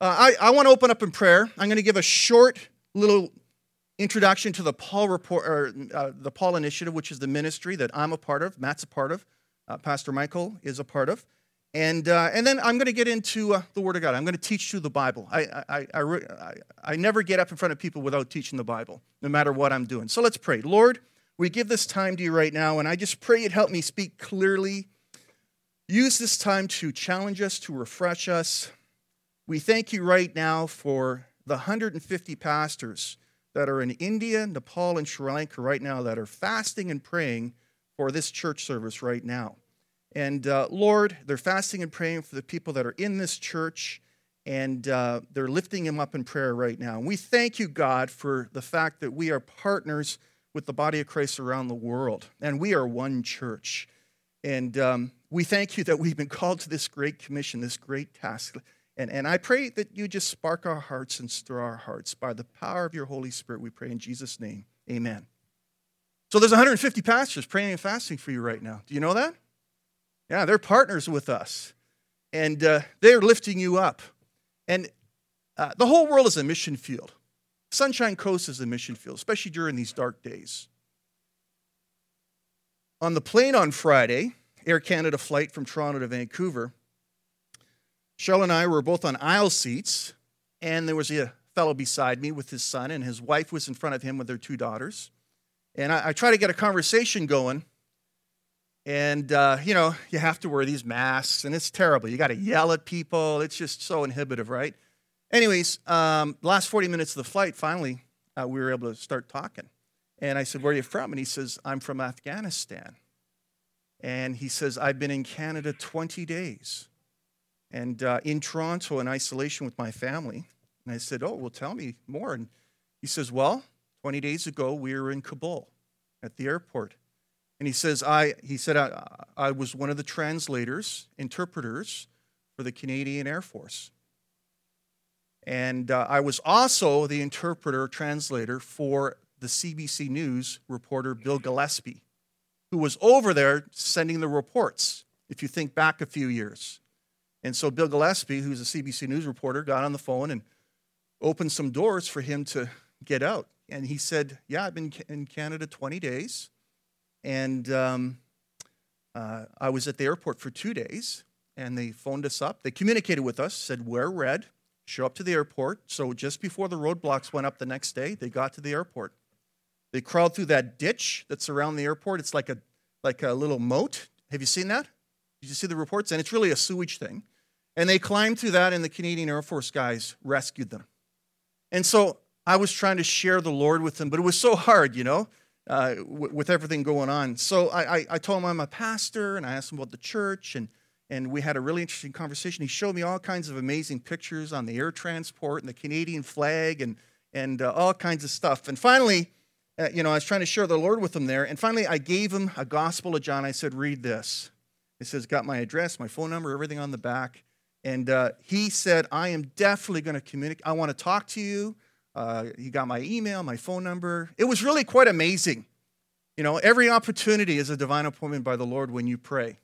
Uh, I, I want to open up in prayer. I'm going to give a short little introduction to the Paul report, or uh, the Paul Initiative, which is the ministry that I'm a part of, Matt's a part of, uh, Pastor Michael is a part of, and uh, and then I'm going to get into uh, the Word of God. I'm going to teach you the Bible. I I, I, I I never get up in front of people without teaching the Bible, no matter what I'm doing. So let's pray, Lord. We give this time to you right now, and I just pray you'd help me speak clearly. Use this time to challenge us, to refresh us. We thank you right now for the 150 pastors that are in India, Nepal, and Sri Lanka right now that are fasting and praying for this church service right now. And uh, Lord, they're fasting and praying for the people that are in this church, and uh, they're lifting them up in prayer right now. And we thank you, God, for the fact that we are partners with the body of Christ around the world, and we are one church. And um, we thank you that we've been called to this great commission, this great task. And, and I pray that you just spark our hearts and stir our hearts by the power of your Holy Spirit. We pray in Jesus' name. Amen. So there's 150 pastors praying and fasting for you right now. Do you know that? Yeah, they're partners with us. And uh, they're lifting you up. And uh, the whole world is a mission field. Sunshine Coast is a mission field, especially during these dark days. On the plane on Friday, Air Canada flight from Toronto to Vancouver, Cheryl and I were both on aisle seats, and there was a fellow beside me with his son, and his wife was in front of him with their two daughters. And I, I try to get a conversation going, and uh, you know, you have to wear these masks, and it's terrible. You got to yell at people. It's just so inhibitive, right? Anyways, um, last 40 minutes of the flight, finally, uh, we were able to start talking. And I said, Where are you from? And he says, I'm from Afghanistan. And he says, I've been in Canada 20 days and uh, in Toronto in isolation with my family. And I said, Oh, well, tell me more. And he says, Well, 20 days ago, we were in Kabul at the airport. And he says, I, he said, I, I was one of the translators, interpreters for the Canadian Air Force. And uh, I was also the interpreter, translator for the CBC News reporter Bill Gillespie, who was over there sending the reports, if you think back a few years. And so Bill Gillespie, who's a CBC News reporter, got on the phone and opened some doors for him to get out. And he said, Yeah, I've been in Canada 20 days. And um, uh, I was at the airport for two days. And they phoned us up. They communicated with us, said, Wear red, show up to the airport. So just before the roadblocks went up the next day, they got to the airport. They crawled through that ditch that's around the airport. It's like a, like a little moat. Have you seen that? Did you see the reports? And it's really a sewage thing. And they climbed through that, and the Canadian Air Force guys rescued them. And so I was trying to share the Lord with them, but it was so hard, you know, uh, w- with everything going on. So I, I, I told him I'm a pastor, and I asked him about the church, and, and we had a really interesting conversation. He showed me all kinds of amazing pictures on the air transport and the Canadian flag and, and uh, all kinds of stuff. And finally, uh, you know, I was trying to share the Lord with him there. And finally, I gave him a Gospel of John. I said, read this. It says, got my address, my phone number, everything on the back. And uh, he said, I am definitely going to communicate. I want to talk to you. Uh, got my email, my phone number. It was really quite amazing. You know, every opportunity is a divine appointment by the Lord when you pray.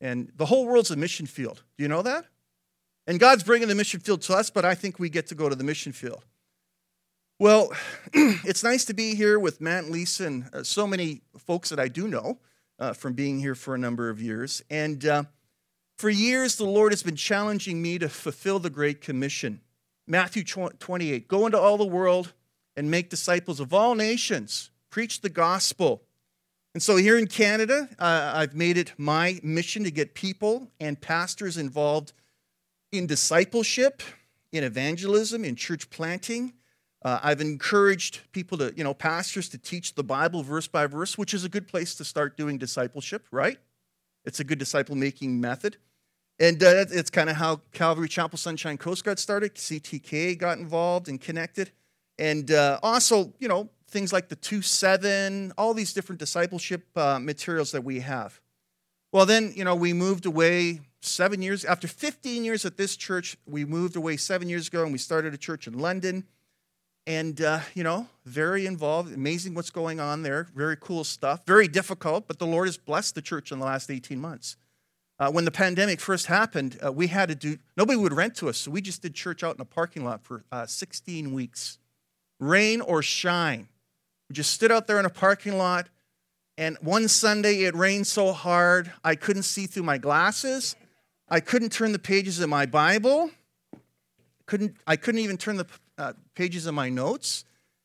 And the whole world's a mission field. Do you know that? And God's bringing the mission field to us, but I think we get to go to the mission field. Well, it's nice to be here with Matt and Lisa and uh, so many folks that I do know uh, from being here for a number of years. And uh, for years, the Lord has been challenging me to fulfill the Great Commission. Matthew 28 Go into all the world and make disciples of all nations, preach the gospel. And so here in Canada, uh, I've made it my mission to get people and pastors involved in discipleship, in evangelism, in church planting. Uh, I've encouraged people to, you know, pastors to teach the Bible verse by verse, which is a good place to start doing discipleship, right? It's a good disciple making method. And uh, it's kind of how Calvary Chapel Sunshine Coast got started. CTK got involved and connected. And uh, also, you know, things like the 2 7, all these different discipleship uh, materials that we have. Well, then, you know, we moved away seven years. After 15 years at this church, we moved away seven years ago and we started a church in London and uh, you know very involved amazing what's going on there very cool stuff very difficult but the lord has blessed the church in the last 18 months Uh, when the pandemic first happened, uh, we had to do, nobody would rent to us, so we just did church out in a parking lot for uh, 16 weeks. Rain or shine. We just stood out there in a parking lot, and one Sunday it rained so hard I couldn't see through my glasses. I couldn't turn the pages of my Bible. Couldn't, I couldn't even turn the uh, pages of my notes.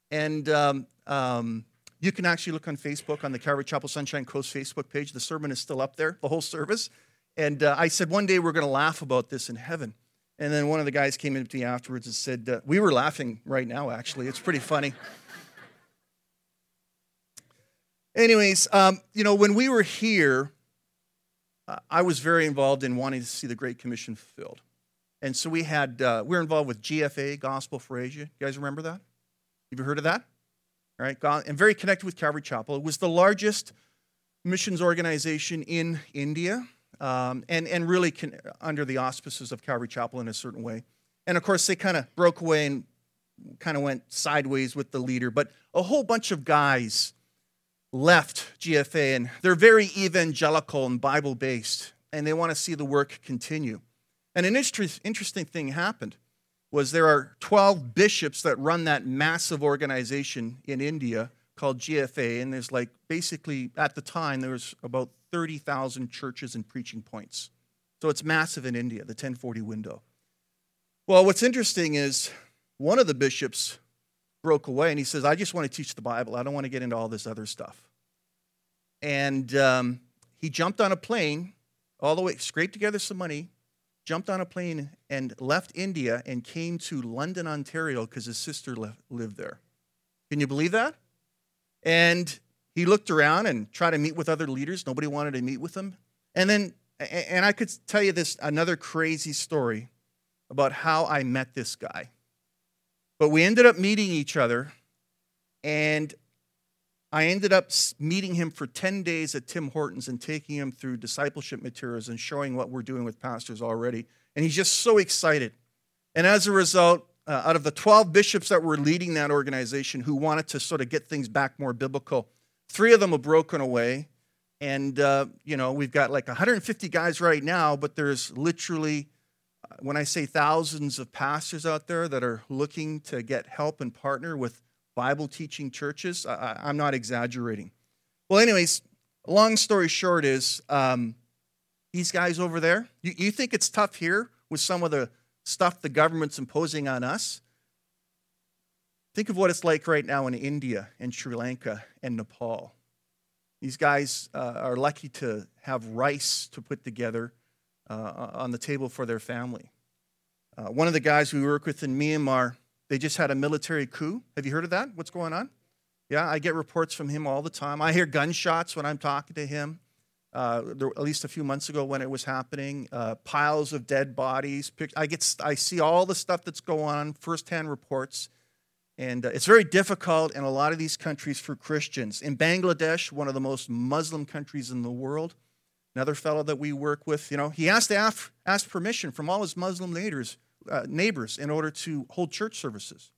And um, um, you can actually look on Facebook on the Calvary Chapel Sunshine Coast Facebook page. The sermon is still up there, the whole service. And uh, I said, one day we're going to laugh about this in heaven. And then one of the guys came in to me afterwards and said, uh, We were laughing right now, actually. It's pretty funny. Anyways, um, you know, when we were here, uh, I was very involved in wanting to see the Great Commission fulfilled. And so we had, uh, we were involved with GFA, Gospel for Asia. You guys remember that? Have you heard of that? All right, and very connected with Calvary Chapel. It was the largest missions organization in India um, and, and really can, under the auspices of Calvary Chapel in a certain way. And of course, they kind of broke away and kind of went sideways with the leader. But a whole bunch of guys left GFA, and they're very evangelical and Bible based, and they want to see the work continue. And an interesting thing happened was there are 12 bishops that run that massive organization in India called GFA, and there's like basically at the time there was about 30,000 churches and preaching points. So it's massive in India, the 1040 window. Well, what's interesting is one of the bishops broke away and he says, I just want to teach the Bible. I don't want to get into all this other stuff. And um, he jumped on a plane all the way, scraped together some money, jumped on a plane and left India and came to London, Ontario because his sister lived there. Can you believe that? And he looked around and tried to meet with other leaders. Nobody wanted to meet with him. And then, and I could tell you this another crazy story about how I met this guy. But we ended up meeting each other, and I ended up meeting him for 10 days at Tim Hortons and taking him through discipleship materials and showing what we're doing with pastors already. And he's just so excited. And as a result, uh, out of the 12 bishops that were leading that organization who wanted to sort of get things back more biblical, three of them have broken away. And, uh, you know, we've got like 150 guys right now, but there's literally, uh, when I say thousands of pastors out there that are looking to get help and partner with Bible teaching churches, I, am not exaggerating. Well, anyways, long story short is um, these guys over there, you, you think it's tough here with some of the stuff the government's imposing on us. Think of what it's like right now in India and Sri Lanka and Nepal. These guys uh, are lucky to have rice to put together uh, on the table for their family. Uh, one of the guys we work with in Myanmar, they just had a military coup. Have you heard of that? What's going on? Yeah, I get reports from him all the time. I hear gunshots when I'm talking to him uh, there, at least a few months ago when it was happening. Uh, piles of dead bodies. I get, I see all the stuff that's going on, firsthand reports, and uh, it's very difficult in a lot of these countries for Christians. In Bangladesh, one of the most Muslim countries in the world, another fellow that we work with, you know, he has to ask, permission from all his Muslim neighbors, uh, neighbors in order to hold church services.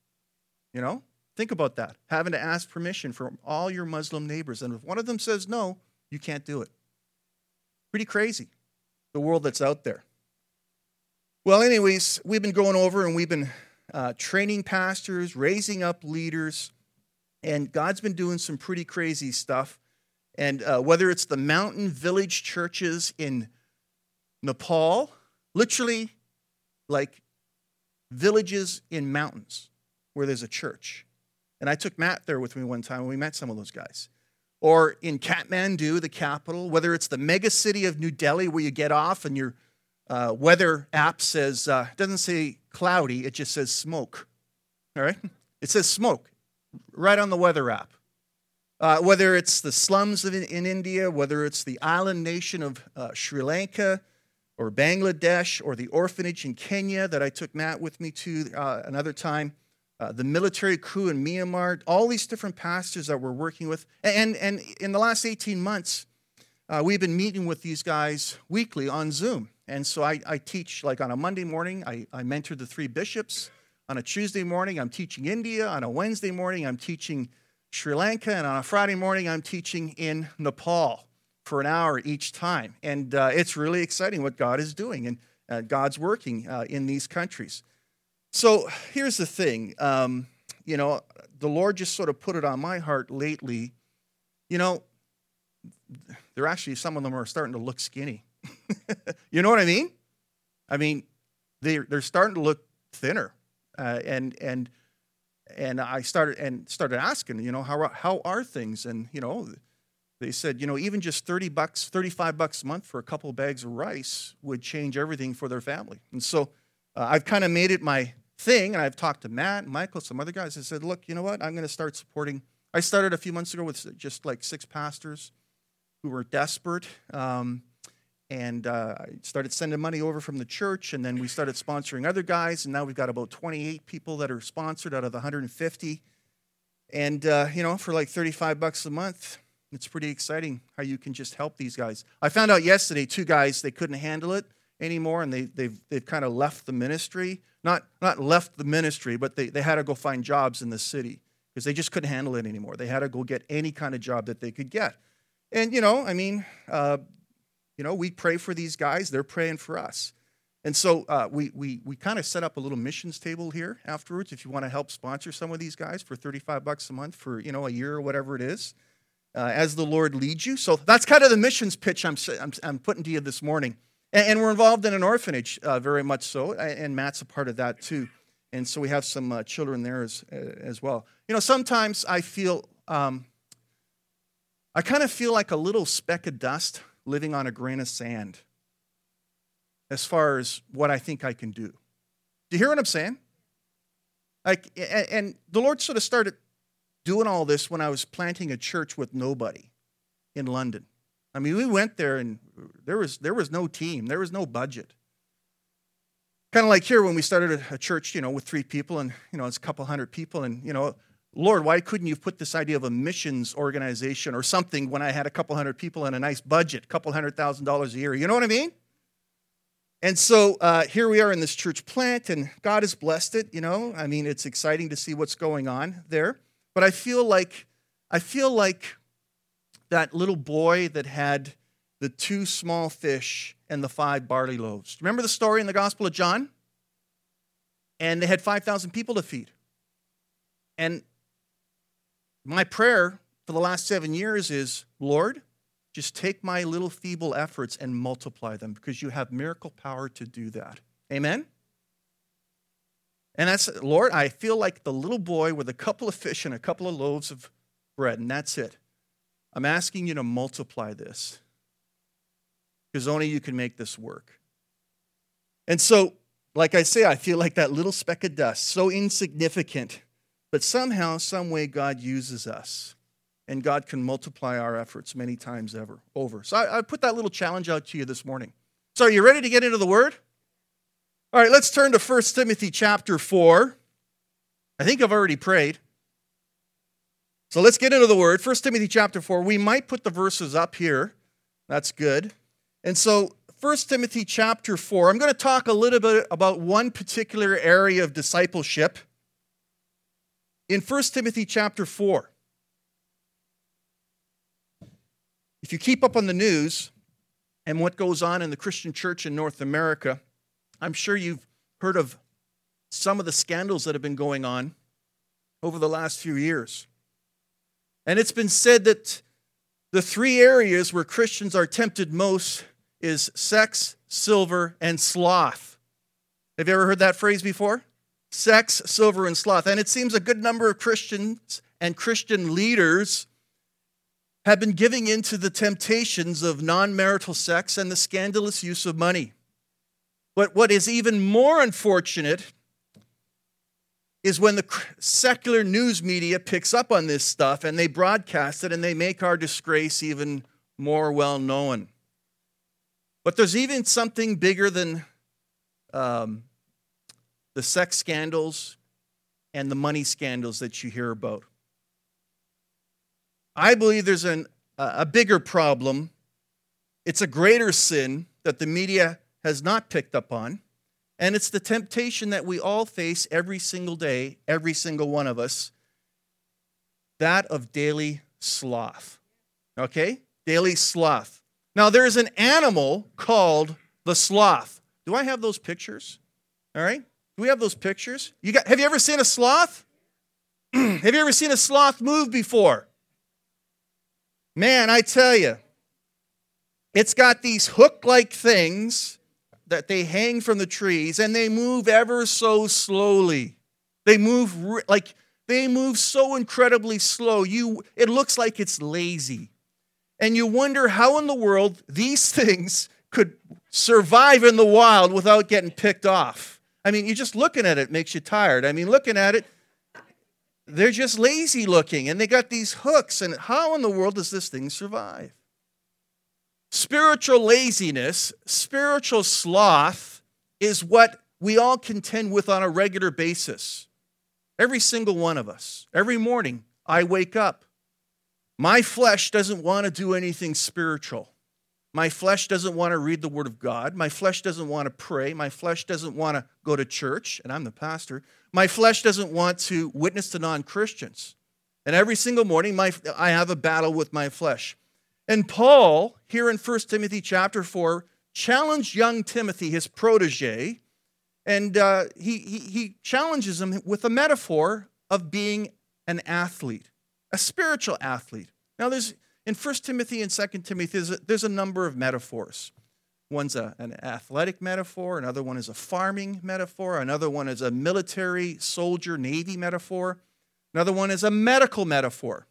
You know, think about that, having to ask permission from all your Muslim neighbors, and if one of them says no, you can't do it. Pretty crazy, the world that's out there. Well, anyways, we've been going over and we've been uh, training pastors, raising up leaders, and God's been doing some pretty crazy stuff. And uh, whether it's the mountain village churches in Nepal, literally like villages in mountains where there's a church. And I took Matt there with me one time and we met some of those guys or in Kathmandu, the capital, whether it's the mega city of New Delhi where you get off and your uh, weather app says, uh, doesn't say cloudy, it just says smoke. All right? It says smoke right on the weather app. Uh, whether it's the slums in, in, India, whether it's the island nation of uh, Sri Lanka or Bangladesh or the orphanage in Kenya that I took Matt with me to uh, another time uh, the military coup in Myanmar, all these different pastors that we're working with. And, and in the last 18 months, uh, we've been meeting with these guys weekly on Zoom. And so I, I teach, like on a Monday morning, I, I mentor the three bishops. On a Tuesday morning, I'm teaching India. On a Wednesday morning, I'm teaching Sri Lanka. And on a Friday morning, I'm teaching in Nepal for an hour each time. And uh, it's really exciting what God is doing and uh, God's working uh, in these countries. So here's the thing um, you know, the Lord just sort of put it on my heart lately. You know, they're actually, some of them are starting to look skinny. you know what I mean? I mean, they're, they're starting to look thinner. Uh, and, and, and I started and started asking, you know, how, how are things? And, you know, they said, you know, even just 30 bucks, 35 bucks a month for a couple bags of rice would change everything for their family. And so uh, I've kind of made it my thing, and I've talked to Matt, Michael, some other guys. I said, look, you know what? I'm going to start supporting. I started a few months ago with just like six pastors who were desperate. Um, and uh, I started sending money over from the church, and then we started sponsoring other guys, and now we've got about 28 people that are sponsored out of the 150. And uh, you know, for like 35 bucks a month, it's pretty exciting how you can just help these guys. I found out yesterday two guys they couldn't handle it anymore, and they, they've they've kind of left the ministry. Not not left the ministry, but they, they had to go find jobs in the city because they just couldn't handle it anymore. They had to go get any kind of job that they could get. And you know, I mean, uh, you know, we pray for these guys, they're praying for us. And so uh, we, we, we kind of set up a little missions table here afterwards if you want to help sponsor some of these guys for 35 bucks a month for, you know, a year or whatever it is, uh, as the Lord leads you. So that's kind of the missions pitch I'm, I'm, I'm putting to you this morning. And, and we're involved in an orphanage, uh, very much so, and Matt's a part of that too. And so we have some uh, children there as, uh, as well. You know, sometimes I feel, um, I kind of feel like a little speck of dust living on a grain of sand as far as what I think I can do. Do you hear what I'm saying? Like, and the Lord sort of started doing all this when I was planting a church with nobody in London. I mean, we went there and there was there was no team, there was no budget. Kind of like here when we started a church, you know, with three people and you know it's a couple hundred people, and you know Lord, why couldn't you put this idea of a missions organization or something when I had a couple hundred people and a nice budget, a couple hundred thousand dollars a year? You know what I mean? And so uh, here we are in this church plant, and God has blessed it. You know, I mean, it's exciting to see what's going on there. But I feel like I feel like that little boy that had the two small fish and the five barley loaves. Remember the story in the Gospel of John? And they had 5,000 people to feed. And my prayer for the last seven years is Lord, just take my little feeble efforts and multiply them because you have miracle power to do that. Amen? And that's, Lord, I feel like the little boy with a couple of fish and a couple of loaves of bread, and that's it. I'm asking you to multiply this because only you can make this work. And so, like I say, I feel like that little speck of dust, so insignificant but somehow, some way, God uses us. And God can multiply our efforts many times ever over. So I, I put that little challenge out to you this morning. So are you ready to get into the word? All right, let's turn to 1 Timothy chapter 4. I think I've already prayed. So let's get into the word. 1 Timothy chapter 4. We might put the verses up here. That's good. And so 1 Timothy chapter 4, I'm going to talk a little bit about one particular area of discipleship in 1 Timothy chapter 4. If you keep up on the news and what goes on in the Christian church in North America, I'm sure you've heard of some of the scandals that have been going on over the last few years. And it's been said that the three areas where Christians are tempted most is sex, silver, and sloth. Have you ever heard that phrase before? Sex, silver, and sloth. And it seems a good number of Christians and Christian leaders have been giving in to the temptations of non marital sex and the scandalous use of money. But what is even more unfortunate is when the secular news media picks up on this stuff and they broadcast it and they make our disgrace even more well known. But there's even something bigger than um, the sex scandals and the money scandals that you hear about. I believe there's an, a bigger problem. It's a greater sin that the media has not picked up on. And it's the temptation that we all face every single day, every single one of us that of daily sloth. Okay? Daily sloth. Now, there's an animal called the sloth. Do I have those pictures? All right. Do we have those pictures? You got, have you ever seen a sloth? have you ever seen a sloth move before? Man, I tell you, it's got these hook like things that they hang from the trees and they move ever so slowly. They move like they move so incredibly slow. You it looks like it's lazy. And you wonder how in the world these things could survive in the wild without getting picked off. I mean, you just looking at it makes you tired. I mean, looking at it, they're just lazy looking and they got these hooks. And how in the world does this thing survive? Spiritual laziness, spiritual sloth is what we all contend with on a regular basis. Every single one of us. Every morning, I wake up. My flesh doesn't want to do anything spiritual. My flesh doesn't want to read the Word of God. My flesh doesn't want to pray. My flesh doesn't want to go to church, and I'm the pastor. My flesh doesn't want to witness to non Christians. And every single morning, my, I have a battle with my flesh. And Paul, here in 1 Timothy chapter 4, challenged young Timothy, his protege, and uh, he, he, he challenges him with a metaphor of being an athlete, a spiritual athlete. Now, there's in 1 Timothy and 2 Timothy, there's a, there's a number of metaphors. One's a, an athletic metaphor, another one is a farming metaphor, another one is a military, soldier, navy metaphor, another one is a medical metaphor.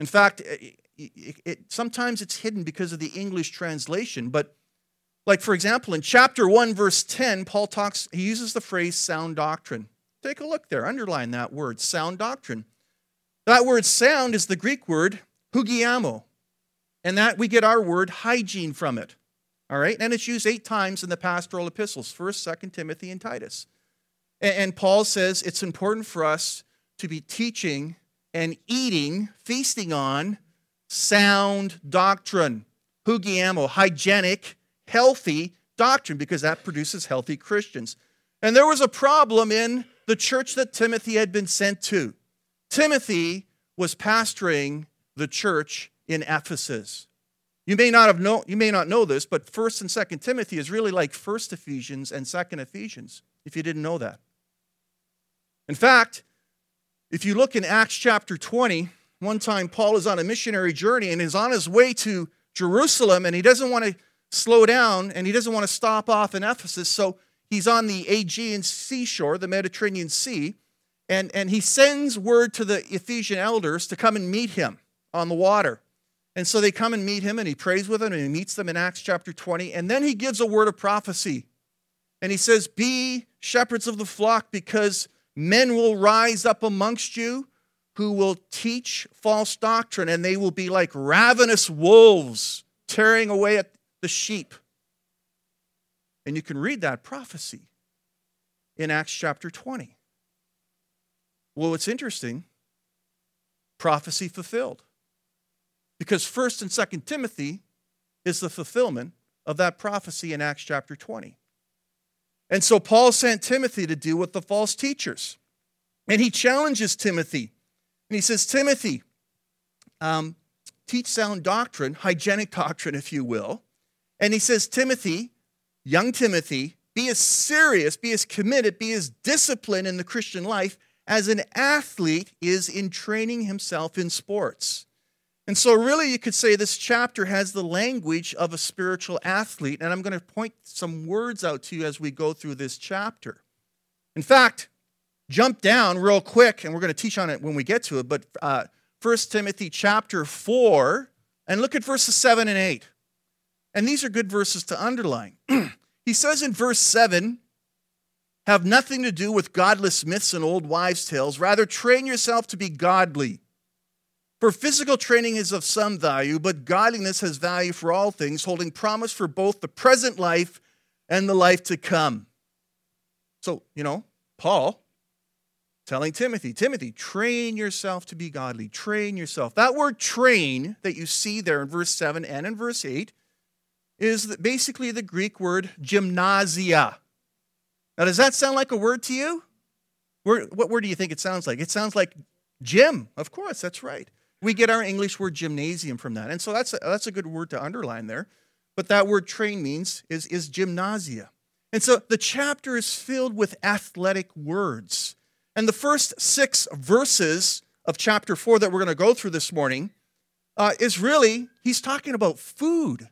In fact, it, it, it, sometimes it's hidden because of the English translation, but like, for example, in chapter 1, verse 10, Paul talks, he uses the phrase sound doctrine. Take a look there, underline that word, sound doctrine. That word sound is the Greek word hugiaino. And that we get our word hygiene from it. All right? And it's used eight times in the pastoral epistles 1st, 2nd Timothy, and Titus. And Paul says it's important for us to be teaching and eating, feasting on sound doctrine, hugiaino, hygienic, healthy doctrine, because that produces healthy Christians. And there was a problem in the church that Timothy had been sent to. Timothy was pastoring the church in Ephesus. You may not have know, you may not know this, but 1st and 2nd Timothy is really like 1st Ephesians and 2nd Ephesians, if you didn't know that. In fact, if you look in Acts chapter 20, one time Paul is on a missionary journey and is on his way to Jerusalem and he doesn't want to slow down and he doesn't want to stop off in Ephesus. So he's on the Aegean seashore, the Mediterranean Sea, and, and he sends word to the Ephesian elders to come and meet him on the water. And so they come and meet him, and he prays with them, and he meets them in Acts chapter 20. And then he gives a word of prophecy. And he says, Be shepherds of the flock, because men will rise up amongst you who will teach false doctrine, and they will be like ravenous wolves tearing away at the sheep. And you can read that prophecy in Acts chapter 20. Well, it's interesting prophecy fulfilled. Because 1st and 2nd Timothy is the fulfillment of that prophecy in Acts chapter 20. And so Paul sent Timothy to deal with the false teachers. And he challenges Timothy. And he says, Timothy, um, teach sound doctrine, hygienic doctrine, if you will. And he says, Timothy, young Timothy, be as serious, be as committed, be as disciplined in the Christian life as an athlete is in training himself in sports. And so, really, you could say this chapter has the language of a spiritual athlete. And I'm going to point some words out to you as we go through this chapter. In fact, jump down real quick, and we're going to teach on it when we get to it. But uh, 1 Timothy chapter 4, and look at verses 7 and 8. And these are good verses to underline. he says in verse 7 have nothing to do with godless myths and old wives' tales. Rather, train yourself to be godly. For physical training is of some value, but godliness has value for all things, holding promise for both the present life and the life to come. So, you know, Paul telling Timothy, Timothy, train yourself to be godly. Train yourself. That word train that you see there in verse 7 and in verse 8 is basically the Greek word gymnasia. Now, does that sound like a word to you? What word do you think it sounds like? It sounds like gym. Of course, that's right. We get our English word gymnasium from that. And so that's a, that's a good word to underline there. But that word train means is, is gymnasia. And so the chapter is filled with athletic words. And the first six verses of chapter four that we're going to go through this morning uh, is really, he's talking about food.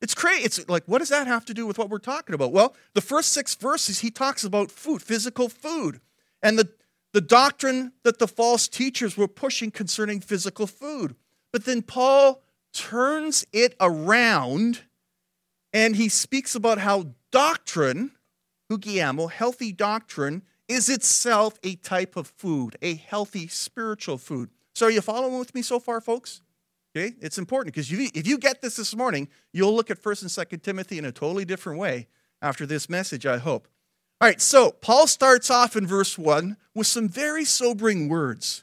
It's crazy. It's like, what does that have to do with what we're talking about? Well, the first six verses, he talks about food, physical food, and the, the doctrine that the false teachers were pushing concerning physical food. But then Paul turns it around and he speaks about how doctrine, hugiaino, healthy doctrine, is itself a type of food, a healthy spiritual food. So, are you following with me so far, folks? Okay, it's important because if you get this this morning, you'll look at First and Second Timothy in a totally different way after this message. I hope. All right, so Paul starts off in verse one with some very sobering words.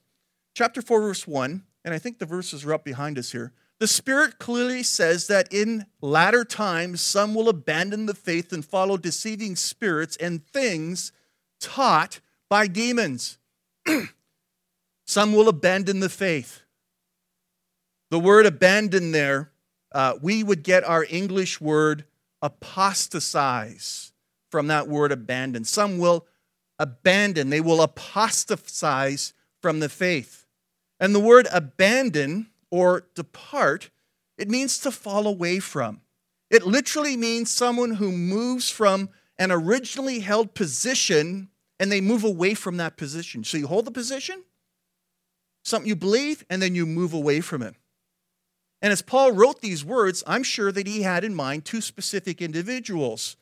Chapter four, verse one, and I think the verses are up behind us here. The Spirit clearly says that in latter times some will abandon the faith and follow deceiving spirits and things taught by demons. some will abandon the faith. The word abandon there, uh, we would get our English word apostatize from that word abandon. Some will abandon, they will apostatize from the faith. And the word abandon or depart, it means to fall away from. It literally means someone who moves from an originally held position and they move away from that position. So you hold the position, something you believe, and then you move away from it. And as Paul wrote these words, I'm sure that he had in mind two specific individuals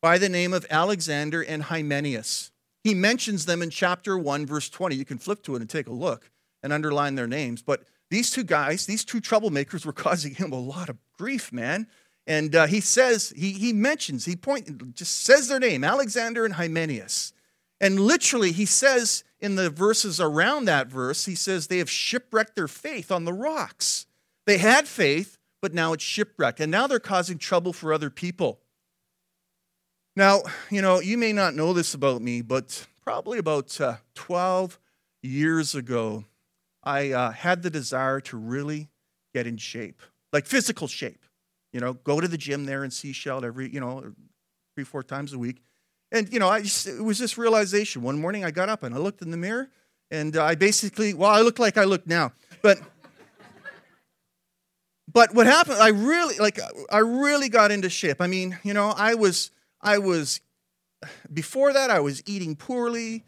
by the name of Alexander and Hymenaeus. He mentions them in chapter 1, verse 20. You can flip to it and take a look and underline their names. But these two guys, these two troublemakers, were causing him a lot of grief, man. And uh, he says, he, he mentions, he point, just says their name, Alexander and Hymenaeus. And literally, he says in the verses around that verse, he says they have shipwrecked their faith on the rocks. They had faith, but now it's shipwrecked. And now they're causing trouble for other people. Now, you know, you may not know this about me, but probably about uh, 12 years ago, I uh, had the desire to really get in shape, like physical shape. You know, go to the gym there in Sechelt every, you know, three, four times a week. And, you know, I just, it was this realization. One morning I got up and I looked in the mirror and I basically, well, I look like I look now, but. but what happened i really like i really got into shape i mean you know i was i was before that i was eating poorly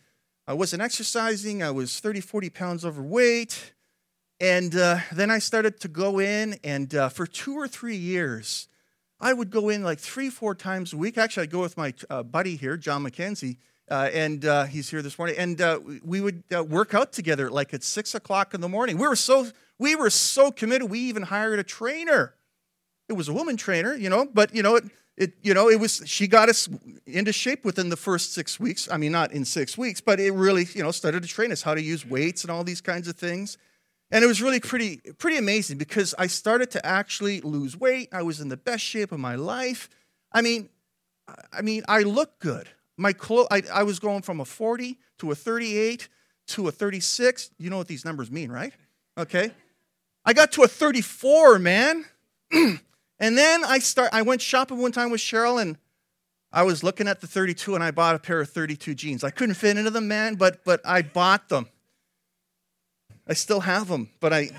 I wasn't exercising. I was 30, 40 pounds overweight. And uh, then I started to go in, and uh, for two or three years, I would go in like three, four times a week. Actually, I'd go with my uh, buddy here, John McKenzie, uh, and uh, he's here this morning. And uh, we would work out together like at six o'clock in the morning. We were so we were so committed. We even hired a trainer. It was a woman trainer, you know, but you know, it, it, you know, it was, she got us into shape within the first six weeks. I mean, not in six weeks, but it really, you know, started to train us how to use weights and all these kinds of things. And it was really pretty, pretty amazing because I started to actually lose weight. I was in the best shape of my life. I mean, I mean, I looked good. My clo- I, I was going from a 40 to a 38 to a 36. You know what these numbers mean, right? Okay. I got to a 34, man. And then I start I went shopping one time with Cheryl and I was looking at the 32 and I bought a pair of 32 jeans. I couldn't fit into them, man, but but I bought them. I still have them, but I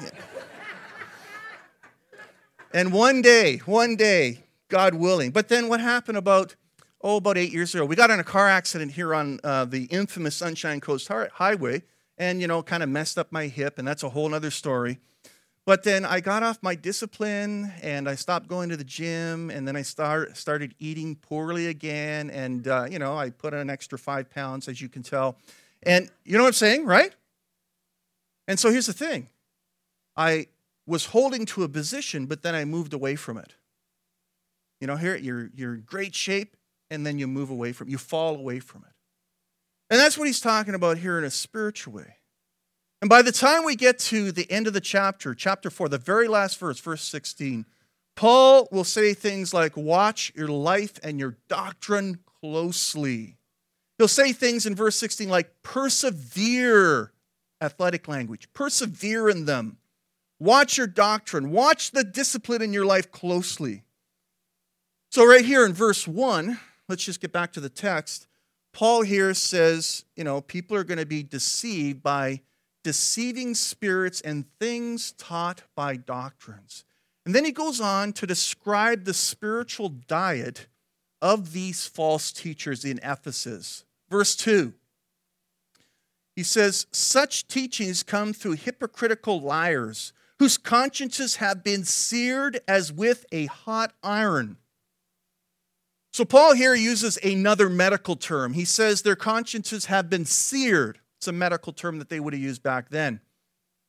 And one day, one day, God willing. But then what happened about oh about 8 years ago? We got in a car accident here on uh, the infamous Sunshine Coast Highway and you know kind of messed up my hip and that's a whole other story. But then I got off my discipline and I stopped going to the gym and then I start, started eating poorly again. And, uh, you know, I put on an extra five pounds, as you can tell. And you know what I'm saying, right? And so here's the thing I was holding to a position, but then I moved away from it. You know, here you're, you're in great shape and then you move away from you fall away from it. And that's what he's talking about here in a spiritual way. And by the time we get to the end of the chapter, chapter 4, the very last verse, verse 16, Paul will say things like, Watch your life and your doctrine closely. He'll say things in verse 16 like, Persevere athletic language. Persevere in them. Watch your doctrine. Watch the discipline in your life closely. So, right here in verse 1, let's just get back to the text. Paul here says, you know, people are going to be deceived by deceiving spirits and things taught by doctrines. And then he goes on to describe the spiritual diet of these false teachers in Ephesus. Verse 2 he says, Such teachings come through hypocritical liars whose consciences have been seared as with a hot iron. So, Paul here uses another medical term. He says their consciences have been seared. It's a medical term that they would have used back then.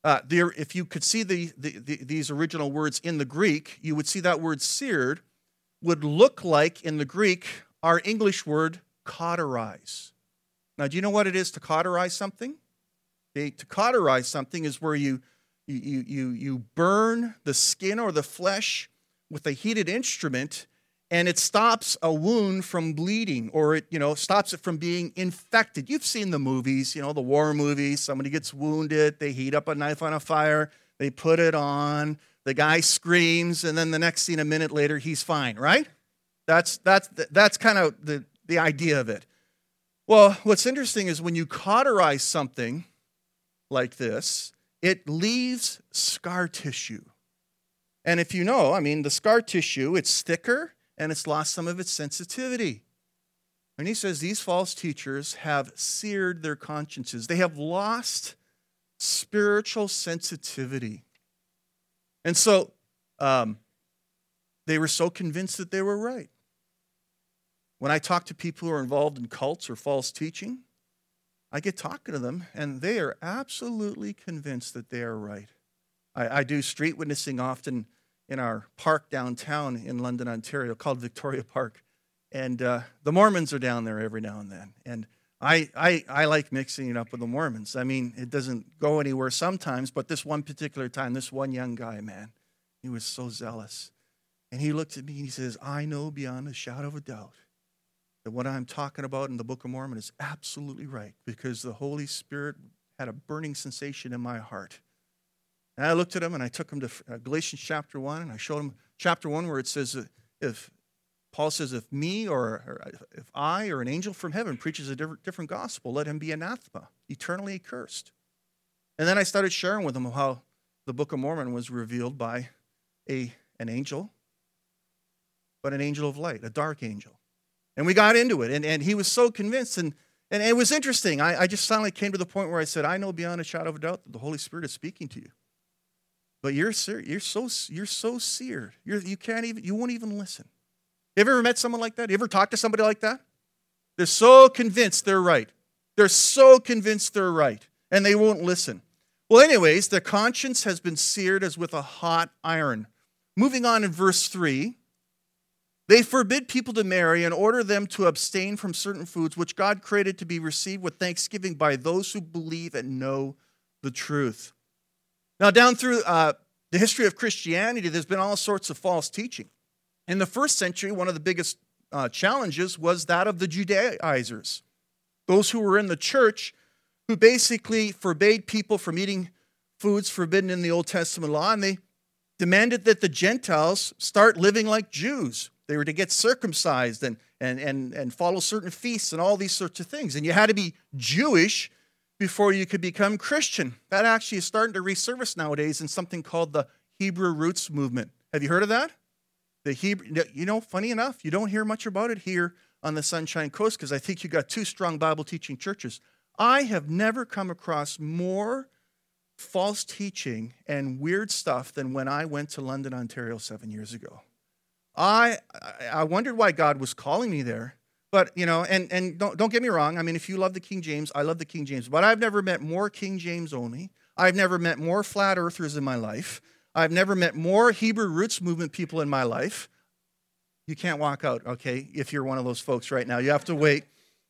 Uh, there, if you could see the, the, the, these original words in the Greek, you would see that word seared would look like in the Greek our English word cauterize. Now, do you know what it is to cauterize something? Okay, to cauterize something is where you, you, you, you burn the skin or the flesh with a heated instrument and it stops a wound from bleeding or it you know stops it from being infected. You've seen the movies you know the war movies. Somebody gets wounded they heat up a knife on a fire they put it on the guy screams and then the next scene a minute later he's fine right? That's that's that's kind of the the idea of it. Well what's interesting is when you cauterize something like this it leaves scar tissue. And if you know i mean the scar tissue it's thicker and it's lost some of its sensitivity. And he says these false teachers have seared their consciences, they have lost spiritual sensitivity. And so um, they were so convinced that they were right. When I talk to people who are involved in cults or false teaching, I get talking to them, and they are absolutely convinced that they are right. I, I do street witnessing often in our park downtown in London, Ontario, called Victoria Park. And uh, the Mormons are down there every now and then. And I, I, I like mixing it up with the Mormons. I mean, it doesn't go anywhere sometimes, but this one particular time, this one young guy, man, he was so zealous. And he looked at me and he says, I know beyond a shadow of a doubt that what I'm talking about in the Book of Mormon is absolutely right because the Holy Spirit had a burning sensation in my heart and I looked at him and I took him to uh, Galatians chapter 1 and I showed him chapter 1 where it says, if Paul says, if me or, or if I or an angel from heaven preaches a different, different gospel, let him be anathema, eternally accursed. And then I started sharing with him how the Book of Mormon was revealed by a, an angel, but an angel of light, a dark angel. And we got into it, and, and he was so convinced. And, and it was interesting. I, I just finally came to the point where I said, I know beyond a shadow of a doubt that the Holy Spirit is speaking to you. But you're you're so you're so seared. You're, you can't even you won't even listen. Have you ever met someone like that? You ever talked to somebody like that? They're so convinced they're right. They're so convinced they're right, and they won't listen. Well, anyways, their conscience has been seared as with a hot iron. Moving on in verse 3, they forbid people to marry and order them to abstain from certain foods which God created to be received with thanksgiving by those who believe and know the truth. Now, down through uh, the history of Christianity, there's been all sorts of false teaching. In the first century, one of the biggest uh, challenges was that of the Judaizers, those who were in the church who basically forbade people from eating foods forbidden in the Old Testament law, and they demanded that the Gentiles start living like Jews. They were to get circumcised and, and, and, and follow certain feasts and all these sorts of things. And you had to be Jewish before you could become Christian. That actually is starting to resurface nowadays in something called the Hebrew Roots Movement. Have you heard of that? The Hebrew, you know, funny enough, you don't hear much about it here on the Sunshine Coast because I think you got two strong Bible teaching churches. I have never come across more false teaching and weird stuff than when I went to London, Ontario seven years ago. I, I wondered why God was calling me there but, you know, and, and don't, don't get me wrong. I mean, if you love the King James, I love the King James. But I've never met more King James only. I've never met more flat earthers in my life. I've never met more Hebrew roots movement people in my life. You can't walk out, okay, if you're one of those folks right now. You have to wait.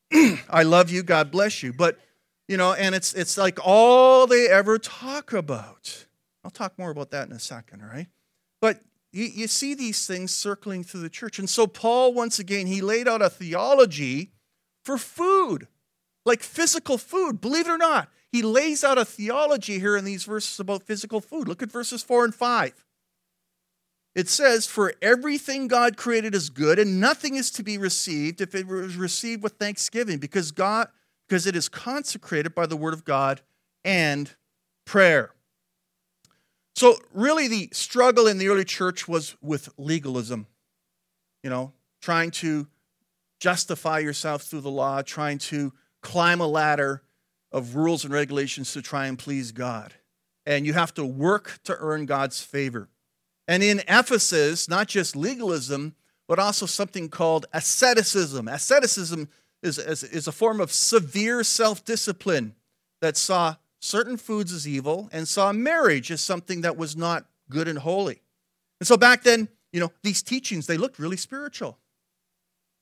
I love you. God bless you. But, you know, and it's, it's like all they ever talk about. I'll talk more about that in a second, all right? But you, you see these things circling through the church. And so, Paul, once again, he laid out a theology for food. like physical food. Believe it or not, he lays out a theology here in these verses about physical food. Look at verses 4 and 5. It says, For everything God created is good, and nothing is to be received if it was received with thanksgiving, because God, because it is consecrated by the word of God and prayer. So, really, the struggle in the early church was with legalism. You know, trying to justify yourself through the law, trying to climb a ladder of rules and regulations to try and please God. And you have to work to earn God's favor. And in Ephesus, not just legalism, but also something called asceticism. Asceticism is, is, is a form of severe self discipline that saw certain foods as evil and saw marriage as something that was not good and holy. And so back then, you know, these teachings, they looked really spiritual.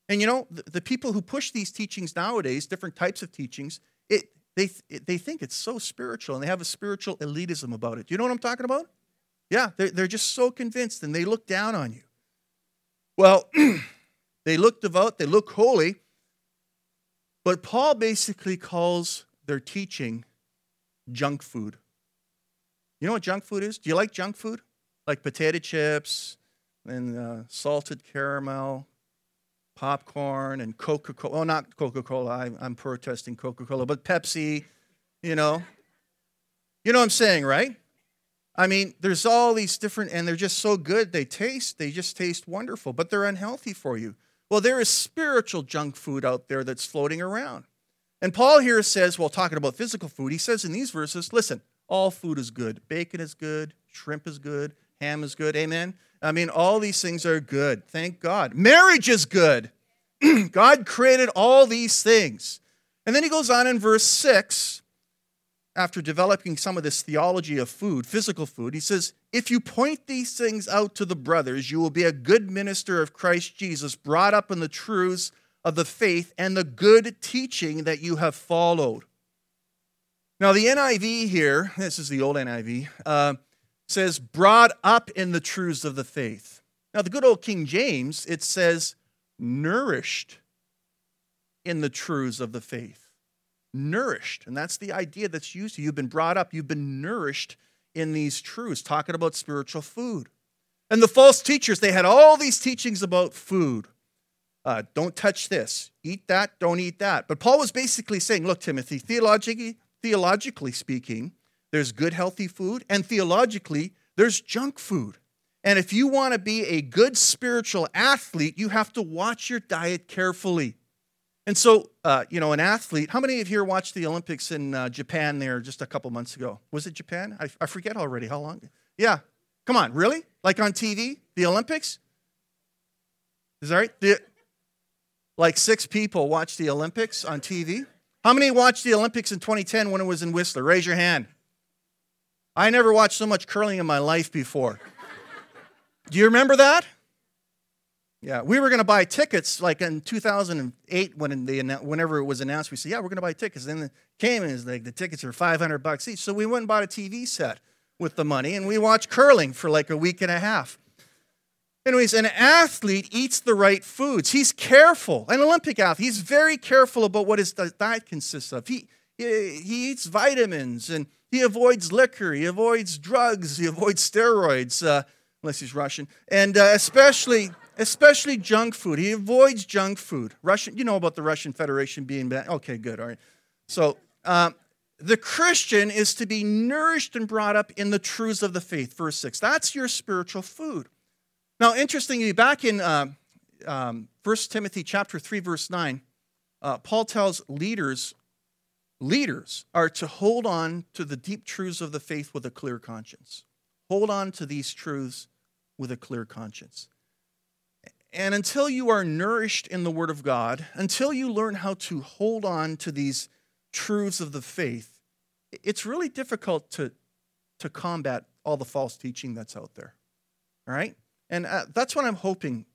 And you know, the, the people who push these teachings nowadays, different types of teachings, it, they, it, they think it's so spiritual and they have a spiritual elitism about it. Do you know what I'm talking about? Yeah, they're, they're just so convinced and they look down on you. Well, they look devout, they look holy, but Paul basically calls their teaching junk food. You know what junk food is? Do you like junk food? Like potato chips and uh, salted caramel, popcorn, and Coca Cola. Oh, not Coca Cola. I'm protesting Coca Cola, but Pepsi, you know. You know what I'm saying, right? I mean, there's all these different, and they're just so good. They taste, they just taste wonderful, but they're unhealthy for you. Well, there is spiritual junk food out there that's floating around. And Paul here says, well, talking about physical food, he says in these verses, listen, all food is good. Bacon is good, shrimp is good, ham is good. Amen. I mean, all these things are good. Thank God. Marriage is good. God created all these things. And then he goes on in verse 6, after developing some of this theology of food, physical food, he says, If you point these things out to the brothers, you will be a good minister of Christ Jesus, brought up in the truths of the faith and the good teaching that you have followed. Now, the NIV here, this is the old NIV, uh, says, brought up in the truths of the faith. Now, the good old King James, it says, nourished in the truths of the faith. Nourished. And that's the idea that's used. You've been brought up, you've been nourished in these truths, talking about spiritual food. And the false teachers, they had all these teachings about food. Uh, don't touch this. Eat that. Don't eat that. But Paul was basically saying, look, Timothy, theologically, theologically speaking, there's good, healthy food, and theologically, there's junk food. And if you want to be a good spiritual athlete, you have to watch your diet carefully. And so, uh, you know, an athlete, how many of you here watched the Olympics in uh, Japan there just a couple months ago? Was it Japan? I, I forget already how long. Yeah. Come on, really? Like on TV? The Olympics? Is that right? The, like six people watched the Olympics on TV. How many watched the Olympics in 2010 when it was in Whistler? Raise your hand. I never watched so much curling in my life before. Do you remember that? Yeah, we were going to buy tickets like in 2008 when they whenever it was announced. We said, "Yeah, we're going to buy tickets." Then it came and it's like the tickets are 500 bucks each. So we went and bought a TV set with the money, and we watched curling for like a week and a half. Anyways, an athlete eats the right foods. He's careful. An Olympic athlete, he's very careful about what his diet consists of. He, he, he eats vitamins and he avoids liquor, he avoids drugs, he avoids steroids, uh, unless he's Russian, and uh, especially especially junk food. He avoids junk food. Russian, you know about the Russian Federation being banned. Okay, good. All right. So um, the Christian is to be nourished and brought up in the truths of the faith. Verse six. That's your spiritual food. Now, interestingly, back in uh, um, 1 Timothy chapter 3, verse 9, uh, Paul tells leaders, leaders are to hold on to the deep truths of the faith with a clear conscience. Hold on to these truths with a clear conscience. And until you are nourished in the Word of God, until you learn how to hold on to these truths of the faith, it's really difficult to, to combat all the false teaching that's out there. All right? And uh, that's what I'm hoping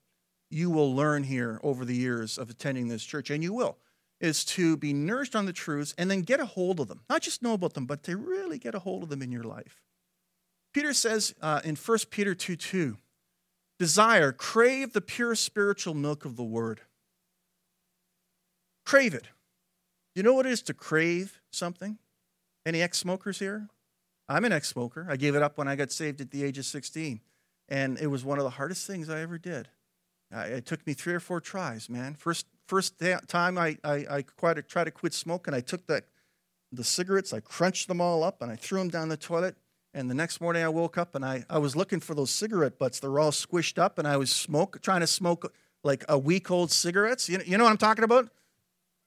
you will learn here over the years of attending this church, and you will, is to be nourished on the truths and then get a hold of them. Not just know about them, but to really get a hold of them in your life. Peter says uh, in 1 Peter 2 2, desire, crave the pure spiritual milk of the word. Crave it. you know what it is to crave something? Any ex smokers here? I'm an ex smoker. I gave it up when I got saved at the age of 16. And it was one of the hardest things I ever did. it took me three or four tries, man. First, first time I, I, I quite tried to quit smoking, I took that, the cigarettes, I crunched them all up, and I threw them down the toilet. And the next morning I woke up and I, I was looking for those cigarette butts. They're all squished up, and I was smoke, trying to smoke like a week old cigarettes. You know, you know what I'm talking about?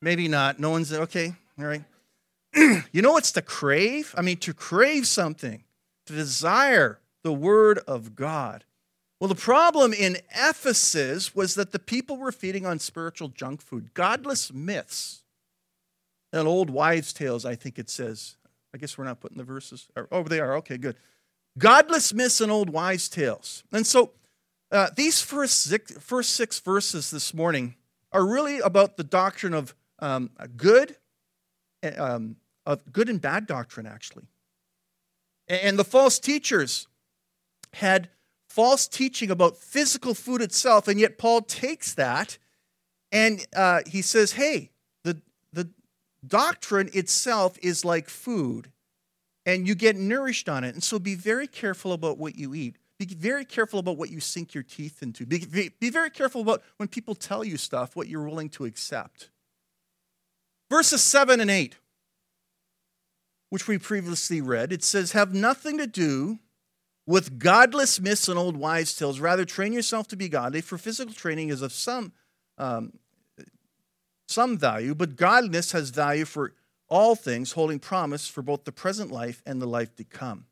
Maybe not. No one's okay. All right. you know what's to crave? I mean, to crave something, to desire the word of God. Well, the problem in Ephesus was that the people were feeding on spiritual junk food, godless myths, and old wives' tales, I think it says. I guess we're not putting the verses. Oh, they are. Okay, good. Godless myths and old wives' tales. And so uh, these first six, first six verses this morning are really about the doctrine of um, good, um, of good and bad doctrine, actually. And the false teachers had false teaching about physical food itself, and yet Paul takes that and uh, he says, hey, the, the doctrine itself is like food, and you get nourished on it. And so be very careful about what you eat. Be very careful about what you sink your teeth into. Be, be, be very careful about when people tell you stuff, what you're willing to accept. Verses 7 and 8, which we previously read, it says, Have nothing to do with godless myths and old wives' tales. Rather, train yourself to be godly, for physical training is of some, um, some value, but godliness has value for all things, holding promise for both the present life and the life to come.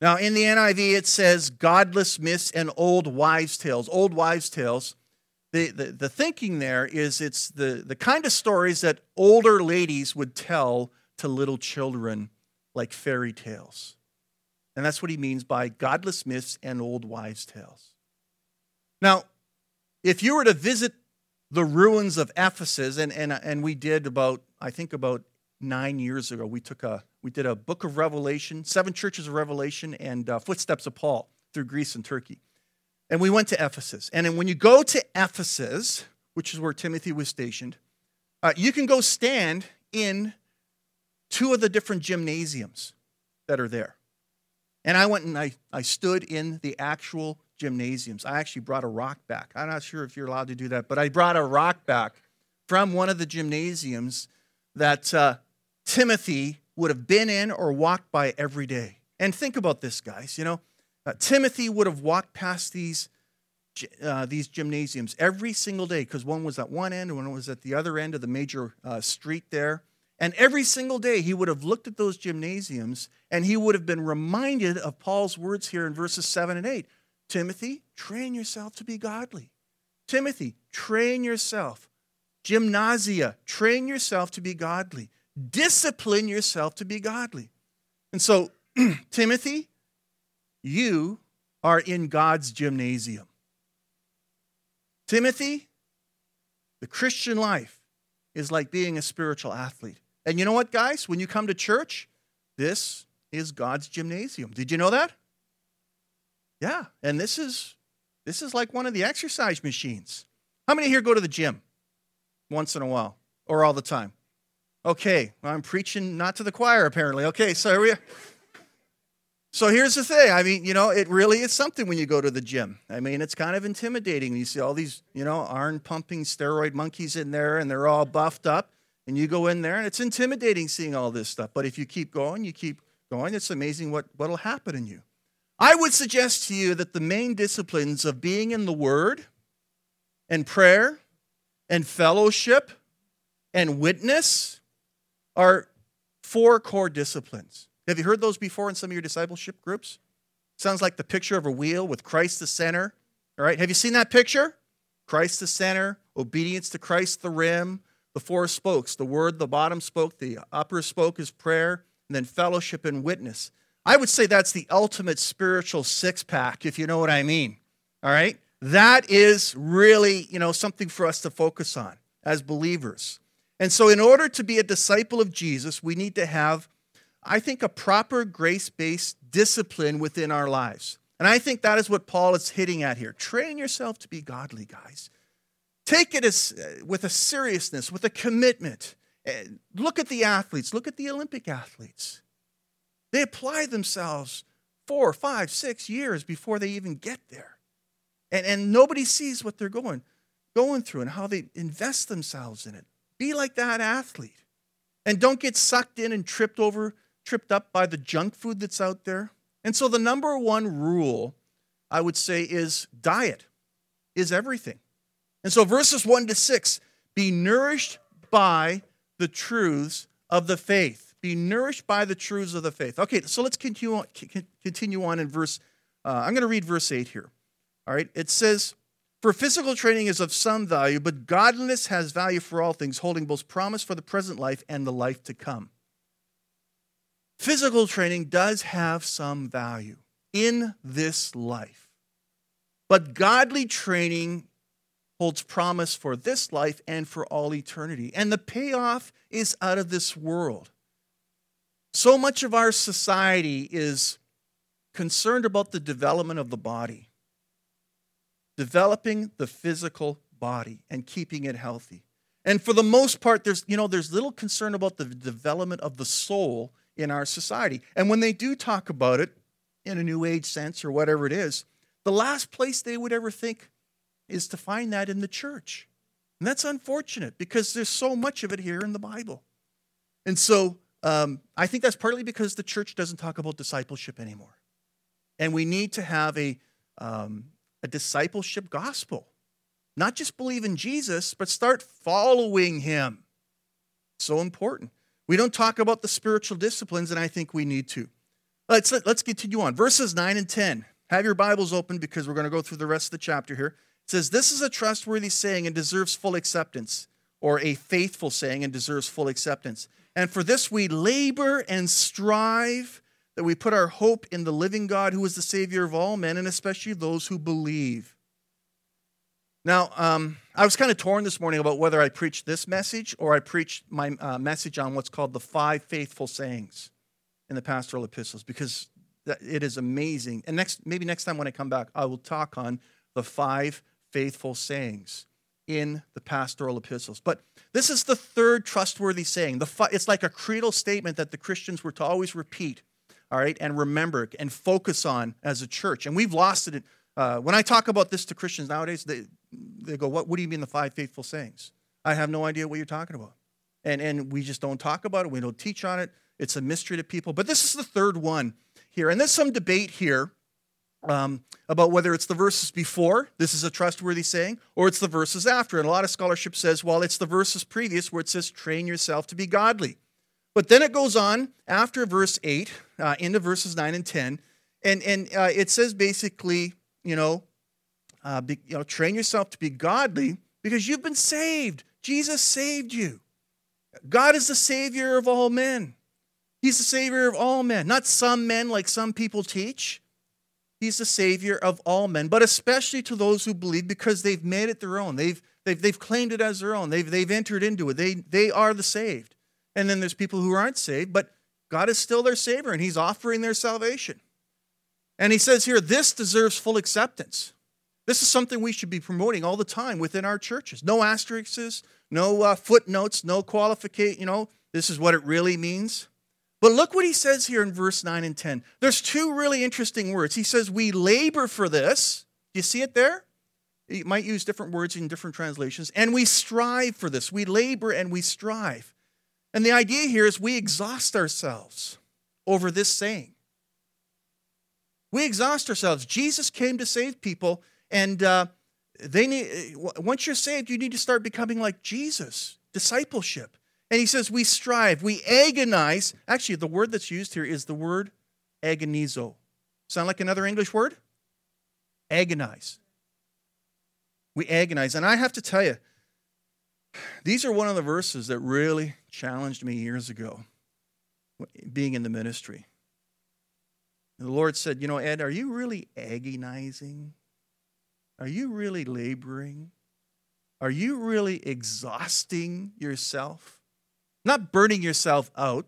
Now, in the NIV, it says godless myths and old wives' tales. Old wives' tales. The, the, the thinking there is it's the, the kind of stories that older ladies would tell to little children, like fairy tales. And that's what he means by godless myths and old wives' tales. Now, if you were to visit the ruins of Ephesus, and, and, and we did about, I think about nine years ago, we took a we did a book of Revelation, seven churches of Revelation, and uh, footsteps of Paul through Greece and Turkey. And we went to Ephesus. And when you go to Ephesus, which is where Timothy was stationed, uh, you can go stand in two of the different gymnasiums that are there. And I went and I, I stood in the actual gymnasiums. I actually brought a rock back. I'm not sure if you're allowed to do that, but I brought a rock back from one of the gymnasiums that uh, Timothy would have been in or walked by every day. And think about this, guys. You know, uh, Timothy would have walked past these, uh, these gymnasiums every single day because one was at one end and one was at the other end of the major uh, street there. And every single day, he would have looked at those gymnasiums and he would have been reminded of Paul's words here in verses 7 and 8 Timothy, train yourself to be godly. Timothy, train yourself. Gymnasia, train yourself to be godly. Discipline yourself to be godly. And so, Timothy, you are in God's gymnasium. Timothy, the Christian life is like being a spiritual athlete. And you know what, guys? When you come to church, this is God's gymnasium. Did you know that? Yeah, and this is this is like one of the exercise machines. How many here go to the gym once in a while or all the time? Okay, I'm preaching not to the choir apparently. Okay, so here we so here's the thing. I mean, you know, it really is something when you go to the gym. I mean, it's kind of intimidating. You see all these, you know, iron pumping steroid monkeys in there and they're all buffed up. And you go in there and it's intimidating seeing all this stuff. But if you keep going, you keep going, it's amazing what, what'll happen in you. I would suggest to you that the main disciplines of being in the Word and prayer and fellowship and witness are four core disciplines. Have you heard those before in some of your discipleship groups? Sounds like the picture of a wheel with Christ the center. All right, have you seen that picture? Christ the center, obedience to Christ the rim, the four spokes the word, the bottom spoke, the upper spoke is prayer, and then fellowship and witness. I would say that's the ultimate spiritual six pack, if you know what I mean. All right? That is really, you know, something for us to focus on as believers. And so, in order to be a disciple of Jesus, we need to have, I think, a proper grace based discipline within our lives. And I think that is what Paul is hitting at here. Train yourself to be godly, guys. Take it as, uh, with a seriousness, with a commitment. Eh, look at the athletes, look at the Olympic athletes. They apply themselves four, five, six years before they even get there. And, and nobody sees what they're going, going through and how they invest themselves in it. Be like that athlete. And don't get sucked in and tripped over, tripped up by the junk food that's out there. And so the number one rule, I would say, is diet is everything. And so verses 1 to 6 be nourished by the truths of the faith. Be nourished by the truths of the faith. Okay, so let's continue on, continue on in verse. Uh, I'm going to read verse 8 here. All right, it says, For physical training is of some value, but godliness has value for all things, holding both promise for the present life and the life to come. Physical training does have some value in this life, but godly training holds promise for this life and for all eternity. And the payoff is out of this world. So much of our society is concerned about the development of the body, developing the physical body and keeping it healthy. And for the most part, there's, you know, there's little concern about the development of the soul in our society. And when they do talk about it in a new age sense or whatever it is, the last place they would ever think is to find that in the church. And that's unfortunate because there's so much of it here in the Bible. And so um, I think that's partly because the church doesn't talk about discipleship anymore. And we need to have a, um, a discipleship gospel. Not just believe in Jesus, but start following him. So important. We don't talk about the spiritual disciplines, and I think we need to. Let's, let's continue on. Verses 9 and 10. Have your Bibles open because we're going to go through the rest of the chapter here says, This is a trustworthy saying and deserves full acceptance, or a faithful saying and deserves full acceptance. And for this we labor and strive that we put our hope in the living God who is the Savior of all men, and especially those who believe. Now, um, I was kind of torn this morning about whether I preach this message or I preach my uh, message on what's called the five faithful sayings in the pastoral epistles because it is amazing. And next, maybe next time when I come back, I will talk on the five faithful sayings in the pastoral epistles. But this is the third trustworthy saying. The it's like a creedal statement that the Christians were to always repeat, all right, and remember and focus on as a church. And we've lost it. Uh, when I talk about this to Christians nowadays, they, they go, what, what do you mean the five faithful sayings? I have no idea what you're talking about. And, and we just don't talk about it. We don't teach on it. It's a mystery to people. But this is the third one here. And there's some debate here um, about whether it's the verses before, this is a trustworthy saying, or it's the verses after. And a lot of scholarship says, well, it's the verses previous where it says, train yourself to be godly. But then it goes on after verse 8 uh, into verses 9 and 10, and, and uh, it says basically, you know, uh, be, you know, train yourself to be godly because you've been saved. Jesus saved you. God is the Savior of all men. He's the Savior of all men, not some men like some people teach. He's the Savior of all men, but especially to those who believe because they've made it their own. They've, they've, they've claimed it as their own. They've, they've entered into it. They, they are the saved. And then there's people who aren't saved, but God is still their Savior and He's offering their salvation. And He says here, this deserves full acceptance. This is something we should be promoting all the time within our churches. No asterisks, no uh, footnotes, no qualification. You know, this is what it really means. But look what he says here in verse 9 and 10. There's two really interesting words. He says, We labor for this. Do you see it there? You might use different words in different translations. And we strive for this. We labor and we strive. And the idea here is we exhaust ourselves over this saying. We exhaust ourselves. Jesus came to save people, and uh, they need, once you're saved, you need to start becoming like Jesus. Discipleship. And he says, we strive, we agonize. Actually, the word that's used here is the word agonizo. Sound like another English word? Agonize. We agonize. And I have to tell you, these are one of the verses that really challenged me years ago, being in the ministry. The Lord said, You know, Ed, are you really agonizing? Are you really laboring? Are you really exhausting yourself? Not burning yourself out,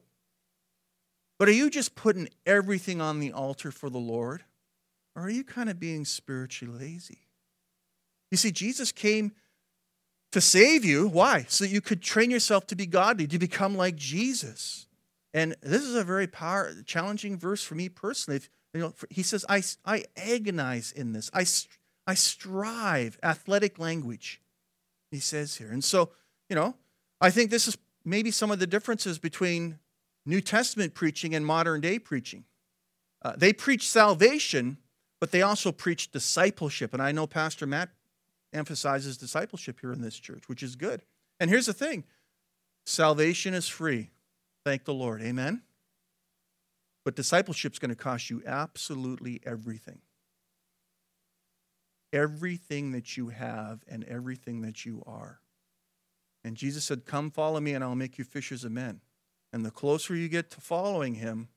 but are you just putting everything on the altar for the Lord? Or are you kind of being spiritually lazy? You see, Jesus came to save you. Why? So that you could train yourself to be godly, to become like Jesus. And this is a very power, challenging verse for me personally. If, you know, he says, I, I agonize in this. I, I strive, athletic language, he says here. And so, you know, I think this is maybe some of the differences between New Testament preaching and modern day preaching. Uh, they preach salvation, but they also preach discipleship. And I know Pastor Matt emphasizes discipleship here in this church, which is good. And here's the thing salvation is free. Thank the Lord. Amen. But discipleship is going to cost you absolutely everything. Everything that you have and everything that you are. And Jesus said, Come follow me, and I'll make you fishers of men. And the closer you get to following him,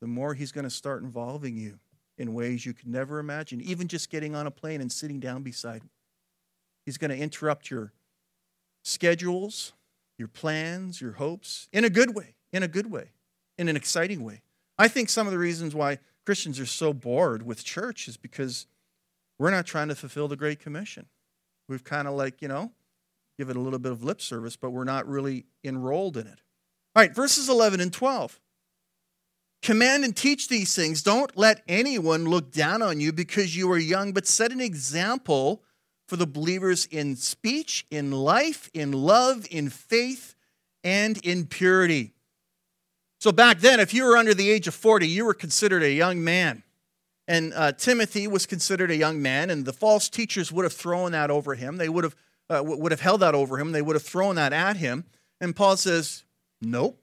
the more he's going to start involving you in ways you could never imagine. Even just getting on a plane and sitting down beside him. He's going to interrupt your schedules, your plans, your hopes in a good way, in a good way, in an exciting way. I think some of the reasons why Christians are so bored with church is because we're not trying to fulfill the Great Commission. We've kind of like, you know, give it a little bit of lip service, but we're not really enrolled in it. All right, verses 11 and 12. Command and teach these things. Don't let anyone look down on you because you are young, but set an example for the believers in speech, in life, in love, in faith, and in purity. So back then, if you were under the age of 40, you were considered a young man. And uh, Timothy was considered a young man, and the false teachers would have thrown that over him. They would have, uh, would have held that over him. They would have thrown that at him. And Paul says, Nope,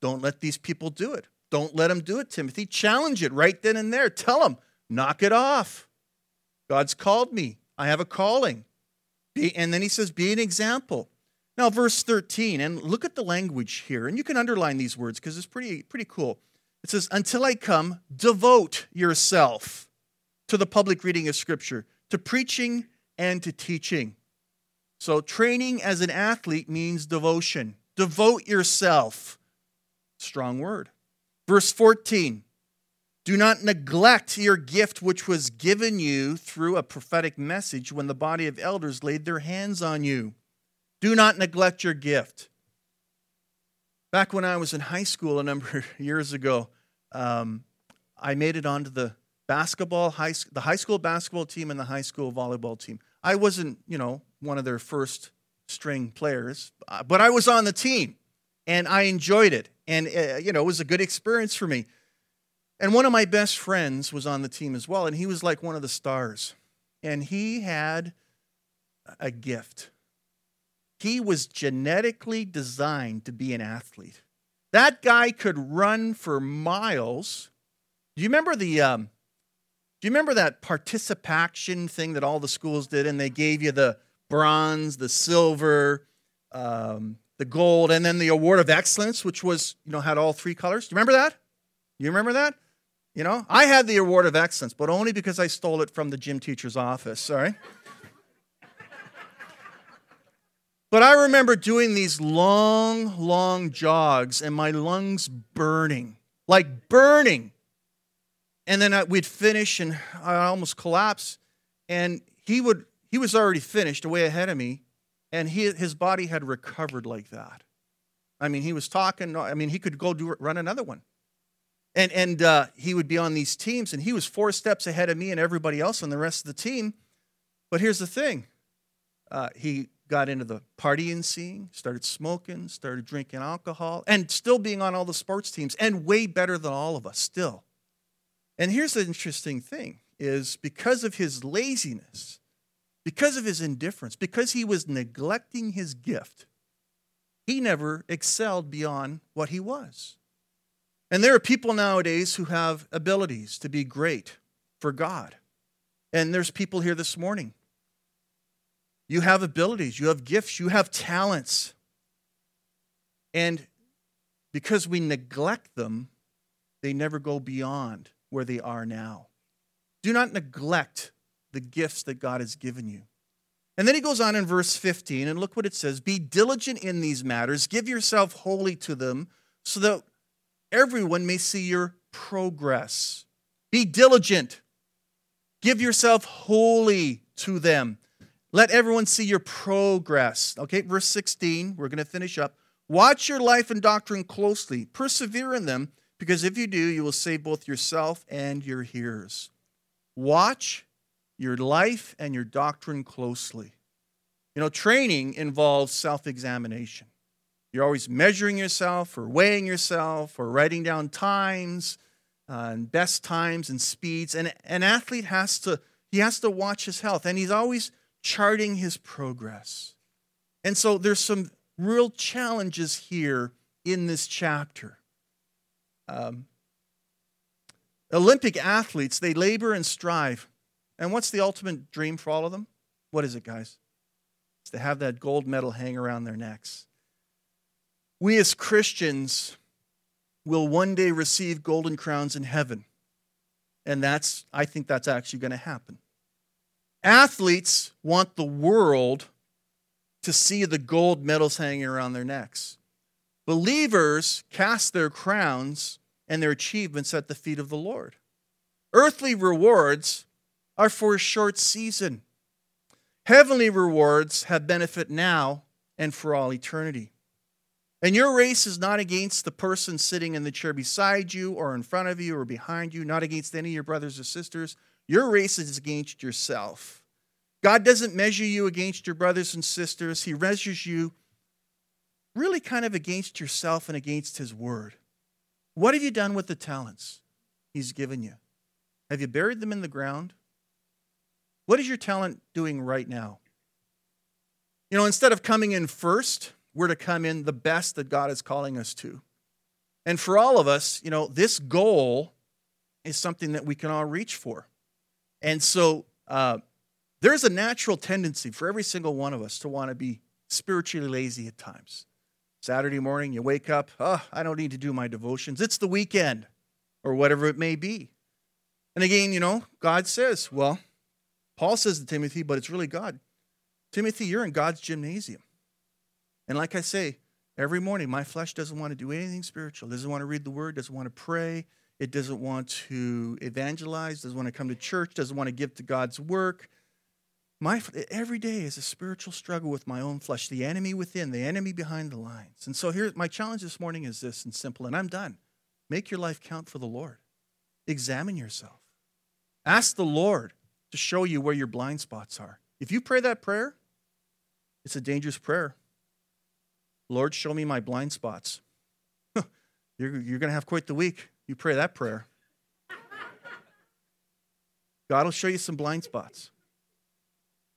don't let these people do it. Don't let them do it, Timothy. Challenge it right then and there. Tell them, knock it off. God's called me. I have a calling. Be, and then he says, Be an example. Now, verse 13, and look at the language here, and you can underline these words because it's pretty, pretty cool. It says, Until I come, devote yourself to the public reading of Scripture, to preaching and to teaching. So, training as an athlete means devotion. Devote yourself. Strong word. Verse 14 do not neglect your gift, which was given you through a prophetic message when the body of elders laid their hands on you. Do not neglect your gift. Back when I was in high school a number of years ago, um, I made it onto the basketball, high, the high school basketball team and the high school volleyball team. I wasn't, you know, one of their first string players, uh, but I was on the team and I enjoyed it. And, uh, you know, it was a good experience for me. And one of my best friends was on the team as well, and he was like one of the stars. And he had a gift. He was genetically designed to be an athlete. That guy could run for miles. Do you remember the um, do you remember that participation thing that all the schools did and they gave you the bronze, the silver, um, the gold, and then the award of excellence, which was, you know, had all three colors? Do you remember that? You remember that? You know, I had the award of excellence, but only because I stole it from the gym teacher's office, sorry. but I remember doing these long, long jogs and my lungs burning, like burning. And then we'd finish and I almost collapse. And he would he was already finished way ahead of me, and he, his body had recovered like that. I mean, he was talking. I mean, he could go do run another one. And, and uh, he would be on these teams, and he was four steps ahead of me and everybody else on the rest of the team. But here's the thing uh, he got into the partying scene, started smoking, started drinking alcohol, and still being on all the sports teams, and way better than all of us still. And here's the interesting thing is because of his laziness, because of his indifference, because he was neglecting his gift, he never excelled beyond what he was. And there are people nowadays who have abilities to be great for God. And there's people here this morning. You have abilities, you have gifts, you have talents. And because we neglect them, they never go beyond where they are now. Do not neglect the gifts that God has given you. And then he goes on in verse 15, and look what it says Be diligent in these matters, give yourself wholly to them, so that everyone may see your progress. Be diligent. Give yourself wholly to them. let everyone see your progress. Okay, verse 16, we're going to finish up. Watch your life and doctrine closely, persevere in them, because if you do, you will save both yourself and your hearers. Watch your life and your doctrine closely. You know, training involves self examination. You're always measuring yourself or weighing yourself or writing down times uh, and best times and speeds. And an athlete has to he has to watch his health and he's always charting his progress. And so there's some real challenges here in this chapter. Um, Olympic athletes, they labor and strive. And what's the ultimate dream for all of them? What is it, guys? It's to have that gold medal hang around their necks. We as Christians will one day receive golden crowns in heaven. And that's, I think that's actually going to happen. Athletes want the world to see the gold medals hanging around their necks. Believers cast their crowns and their achievements at the feet of the Lord. Earthly rewards are for a short season. Heavenly rewards have benefit now and for all eternity. And your race is not against the person sitting in the chair beside you or in front of you or behind you, not against any of your brothers or sisters. Your race is against yourself. God doesn't measure you against your brothers and sisters, He measures you really kind of against yourself and against His word. What have you done with the talents He's given you? Have you buried them in the ground? What is your talent doing right now? You know, instead of coming in first, we're to come in the best that God is calling us to. And for all of us, you know, this goal is something that we can all reach for. And so uh, there's a natural tendency for every single one of us to want to be spiritually lazy at times. Saturday morning, you wake up, oh, I don't need to do my devotions. It's the weekend, or whatever it may be. And again, you know, God says, well, Paul says to Timothy, but it's really God. Timothy, you're in God's gymnasium. And like I say, every morning, my flesh doesn't want to do anything spiritual, doesn't want to read the word, doesn't want to pray, it doesn't want to evangelize, doesn't want to come to church, doesn't want to give to God's work. My, every day is a spiritual struggle with my own flesh, the enemy within, the enemy behind the lines. And so here, my challenge this morning is this and simple, and I'm done. Make your life count for the Lord. Examine yourself. Ask the Lord to show you where your blind spots are. If you pray that prayer, it's a dangerous prayer. Lord, show me my blind spots. you're you're going to have quite the week. You pray that prayer. God will show you some blind spots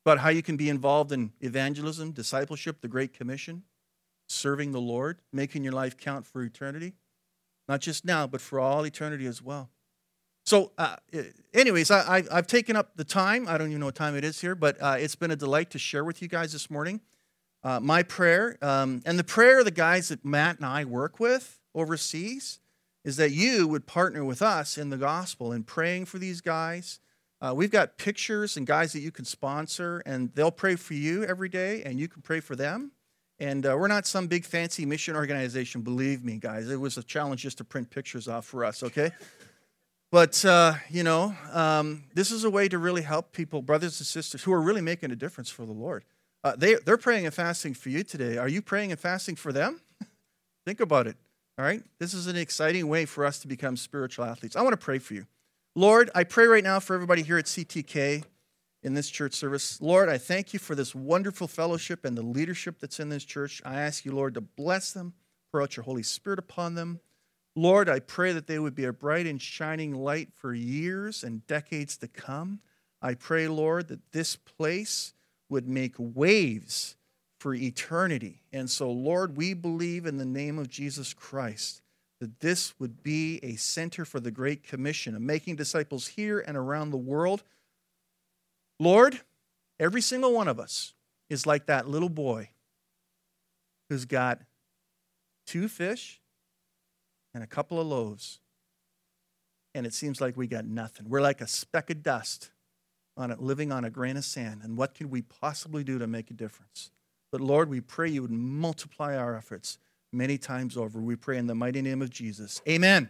about how you can be involved in evangelism, discipleship, the Great Commission, serving the Lord, making your life count for eternity. Not just now, but for all eternity as well. So, uh, anyways, I, have taken up the time. I don't even know what time it is here, but uh, it's been a delight to share with you guys this morning. Uh, my prayer, um, and the prayer of the guys that Matt and I work with overseas, is that you would partner with us in the gospel in praying for these guys. Uh, we've got pictures and guys that you can sponsor, and they'll pray for you every day, and you can pray for them. And uh, we're not some big fancy mission organization, believe me, guys. It was a challenge just to print pictures off for us, okay? But, uh, you know, um, this is a way to really help people, brothers and sisters, who are really making a difference for the Lord. Uh, they, they're praying and fasting for you today. Are you praying and fasting for them? Think about it. All right? This is an exciting way for us to become spiritual athletes. I want to pray for you. Lord, I pray right now for everybody here at CTK in this church service. Lord, I thank you for this wonderful fellowship and the leadership that's in this church. I ask you, Lord, to bless them, pour out your Holy Spirit upon them. Lord, I pray that they would be a bright and shining light for years and decades to come. I pray, Lord, that this place would make waves for eternity. And so, Lord, we believe in the name of Jesus Christ that this would be a center for the Great Commission of making disciples here and around the world. Lord, every single one of us is like that little boy who's got two fish and a couple of loaves, and it seems like we got nothing. We're like a speck of dust on it, living on a grain of sand. And what could we possibly do to make a difference? But Lord, we pray you would multiply our efforts many times over. We pray in the mighty name of Jesus. Amen.